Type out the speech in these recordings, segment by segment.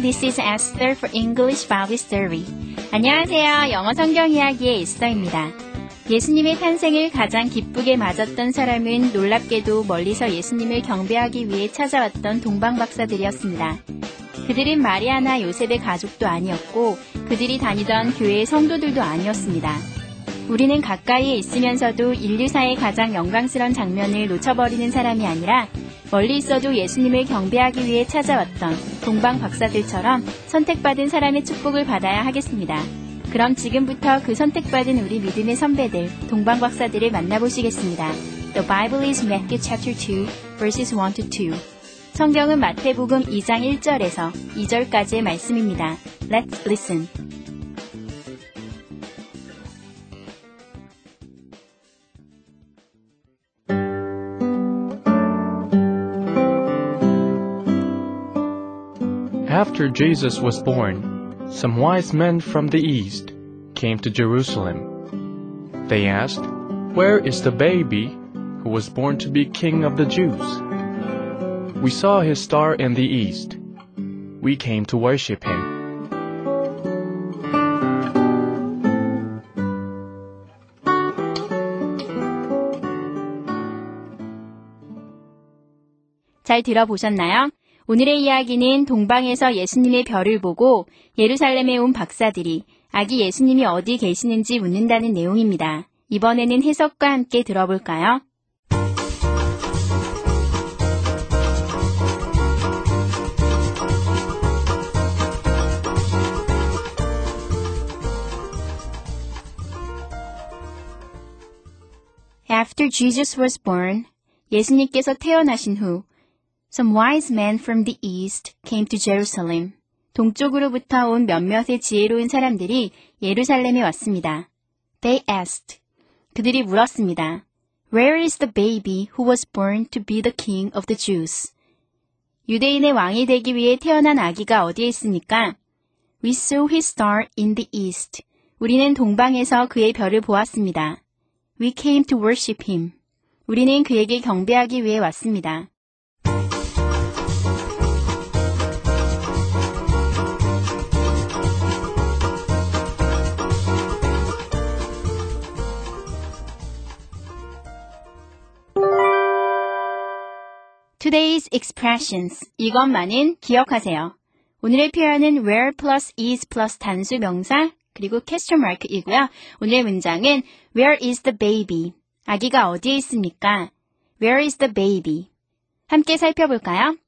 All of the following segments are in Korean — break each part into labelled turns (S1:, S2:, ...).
S1: This is Esther for English Bible Story. 안녕하세요. 영어 성경 이야기의 에스더입니다. 예수님의 탄생을 가장 기쁘게 맞았던 사람은 놀랍게도 멀리서 예수님을 경배하기 위해 찾아왔던 동방 박사들이었습니다. 그들은 마리아나 요셉의 가족도 아니었고 그들이 다니던 교회의 성도들도 아니었습니다. 우리는 가까이에 있으면서도 인류사의 가장 영광스러운 장면을 놓쳐버리는 사람이 아니라 멀리 있어도 예수님을 경배하기 위해 찾아왔던 동방 박사들처럼 선택받은 사람의 축복을 받아야 하겠습니다. 그럼 지금부터 그 선택받은 우리 믿음의 선배들, 동방 박사들을 만나보시겠습니다. The Bible is Matthew chapter 2, verses 1 to 2. 성경은 마태복음 2장 1절에서 2절까지의 말씀입니다. Let's listen.
S2: After Jesus was born, some wise men from the east came to Jerusalem. They asked, Where is the baby who was born to be king of the Jews? We saw his star in the east. We came to worship him.
S1: 잘 들어보셨나요? 오늘의 이야기는 동방에서 예수님의 별을 보고 예루살렘에 온 박사들이 아기 예수님이 어디 계시는지 묻는다는 내용입니다. 이번에는 해석과 함께 들어볼까요? After Jesus was born, 예수님께서 태어나신 후 Some wise men from the east came to Jerusalem. 동쪽으로부터 온 몇몇의 지혜로운 사람들이 예루살렘에 왔습니다. They asked. 그들이 물었습니다. Where is the baby who was born to be the king of the Jews? 유대인의 왕이 되기 위해 태어난 아기가 어디에 있습니까? We saw his star in the east. 우리는 동방에서 그의 별을 보았습니다. We came to worship him. 우리는 그에게 경배하기 위해 왔습니다. Today's expressions. 이것만은 기억하세요. 오늘의 표현은 where plus is plus 단수 명사 그리고 question mark이고요. 오늘의 문장은 where is the baby? 아기가 어디에 있습니까? Where is the baby? 함께 살펴볼까요?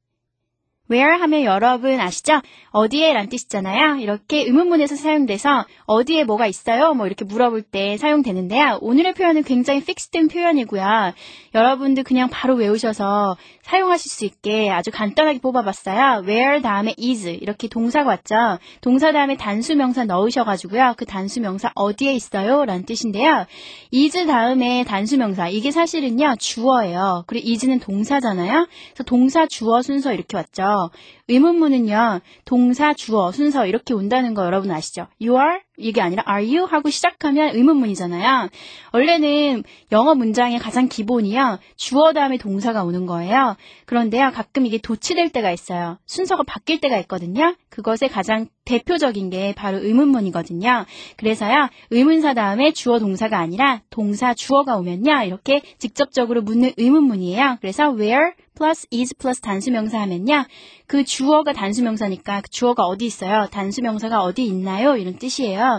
S1: Where 하면 여러분 아시죠? 어디에 란 뜻이잖아요. 이렇게 의문문에서 사용돼서 어디에 뭐가 있어요? 뭐 이렇게 물어볼 때 사용되는데요. 오늘의 표현은 굉장히 픽스된 표현이고요. 여러분들 그냥 바로 외우셔서 사용하실 수 있게 아주 간단하게 뽑아봤어요. where 다음에 is 이렇게 동사가 왔죠. 동사 다음에 단수 명사 넣으셔가지고요. 그 단수 명사 어디에 있어요? 라는 뜻인데요. is 다음에 단수 명사 이게 사실은요 주어예요. 그리고 is는 동사잖아요. 그래서 동사 주어 순서 이렇게 왔죠. 의문문은요, 동사, 주어, 순서 이렇게 온다는 거 여러분 아시죠? You are? 이게 아니라 are you? 하고 시작하면 의문문이잖아요. 원래는 영어 문장의 가장 기본이요, 주어 다음에 동사가 오는 거예요. 그런데요, 가끔 이게 도치될 때가 있어요. 순서가 바뀔 때가 있거든요. 그것의 가장 대표적인 게 바로 의문문이거든요. 그래서요, 의문사 다음에 주어 동사가 아니라 동사 주어가 오면요, 이렇게 직접적으로 묻는 의문문이에요. 그래서 where plus is plus 단수명사 하면요. 그 주어가 단수명사니까 그 주어가 어디 있어요? 단수명사가 어디 있나요? 이런 뜻이에요.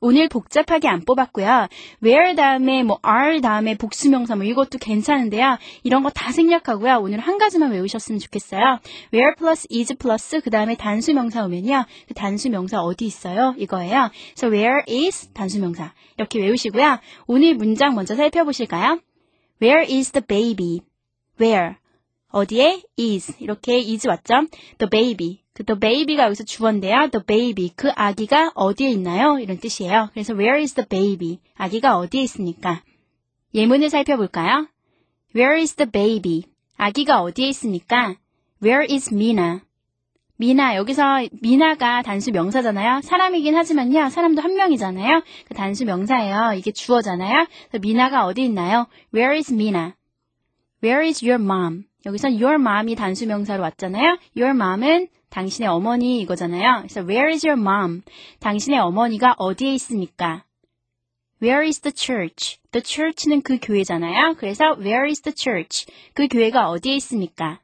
S1: 오늘 복잡하게 안 뽑았고요. where 다음에 뭐 are 다음에 복수명사 뭐 이것도 괜찮은데요. 이런 거 다 생략하고요. 오늘 한 가지만 외우셨으면 좋겠어요. where plus is plus 그 다음에 단수명사 오면요. 그 단수명사 어디 있어요? 이거예요. 그래서 where is 단수명사 이렇게 외우시고요. 오늘 문장 먼저 살펴보실까요? Where is the baby? Where? 어디에? is. 이렇게 is 왔죠? The baby. 그 the baby가 여기서 주어인데요. the baby 그 아기가 어디에 있나요? 이런 뜻이에요. 그래서 where is the baby? 아기가 어디에 있습니까? 예문을 살펴볼까요? Where is the baby? 아기가 어디에 있습니까? Where is Mina? 미나 여기서 미나가 단수 명사잖아요. 사람이긴 하지만요. 사람도 한 명이잖아요. 그 단수 명사예요. 이게 주어잖아요. 미나가 어디 있나요? Where is Mina? Where is your mom? 여기선 your mom이 단수 명사로 왔잖아요. Your mom은 당신의 어머니 이거잖아요. 그래서 where is your mom? 당신의 어머니가 어디에 있습니까? Where is the church? The church는 그 교회잖아요. 그래서 where is the church? 그 교회가 어디에 있습니까?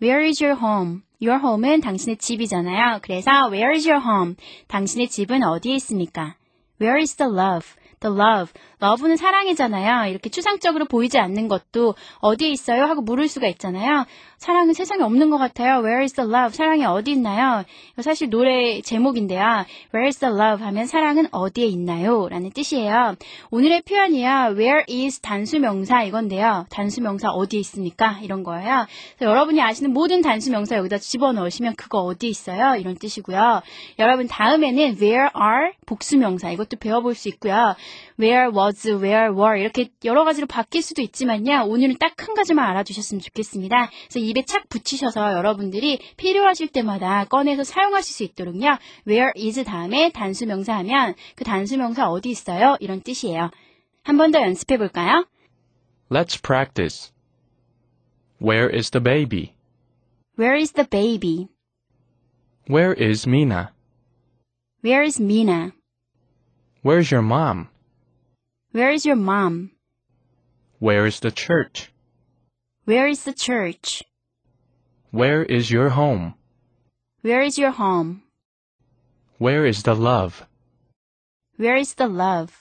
S1: Where is your home? Your home은 당신의 집이잖아요. 그래서 where is your home? 당신의 집은 어디에 있습니까? Where is the love? The love. love는 사랑이잖아요. 이렇게 추상적으로 보이지 않는 것도 어디에 있어요? 하고 물을 수가 있잖아요. 사랑은 세상에 없는 것 같아요. Where is the love? 사랑이 어디 있나요? 사실 노래 제목인데요. Where is the love? 하면 사랑은 어디에 있나요? 라는 뜻이에요. 오늘의 표현이요. Where is 단수명사 이건데요. 단수명사 어디에 있습니까? 이런 거예요. 여러분이 아시는 모든 단수명사 여기다 집어넣으시면 그거 어디 있어요? 이런 뜻이고요. 여러분 다음에는 where are 복수명사 이것도 배워볼 수 있고요. Where was, where were 이렇게 여러 가지로 바뀔 수도 있지만요. 오늘은 딱 한 가지만 알아주셨으면 좋겠습니다. 그래서 입에 착 붙이셔서 여러분들이 필요하실 때마다 꺼내서 사용하실 수 있도록요. where is 다음에 단수명사 하면 그 단수명사 어디 있어요? 이런 뜻이에요. 한 번 더 연습해 볼까요?
S2: Let's practice. Where is the baby?
S1: Where is the baby?
S2: Where is Mina?
S1: Where is Mina?
S2: Where's your mom?
S1: Where is your mom?
S2: Where is the church?
S1: Where is the church?
S2: Where is your home?
S1: Where is your home?
S2: Where is the love?
S1: Where is the love?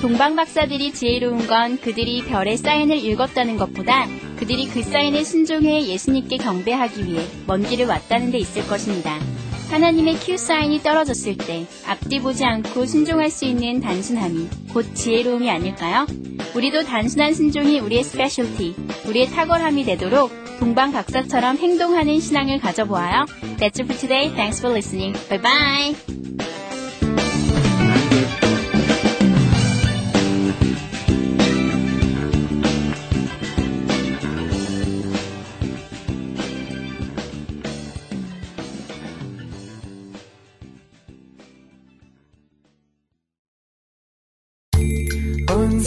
S1: 동방 박사들이 지혜로운 건 그들이 별의 사인을 읽었다는 것보다 그들이 그 사인에 순종해 예수님께 경배하기 위해 먼 길을 왔다는 데 있을 것입니다. 하나님의 큐 사인이 떨어졌을 때 앞뒤 보지 않고 순종할 수 있는 단순함이 곧 지혜로움이 아닐까요? 우리도 단순한 순종이 우리의 specialty, 우리의 탁월함이 되도록 동방 박사처럼 행동하는 신앙을 가져보아요. That's it for today. Thanks for listening. Bye bye.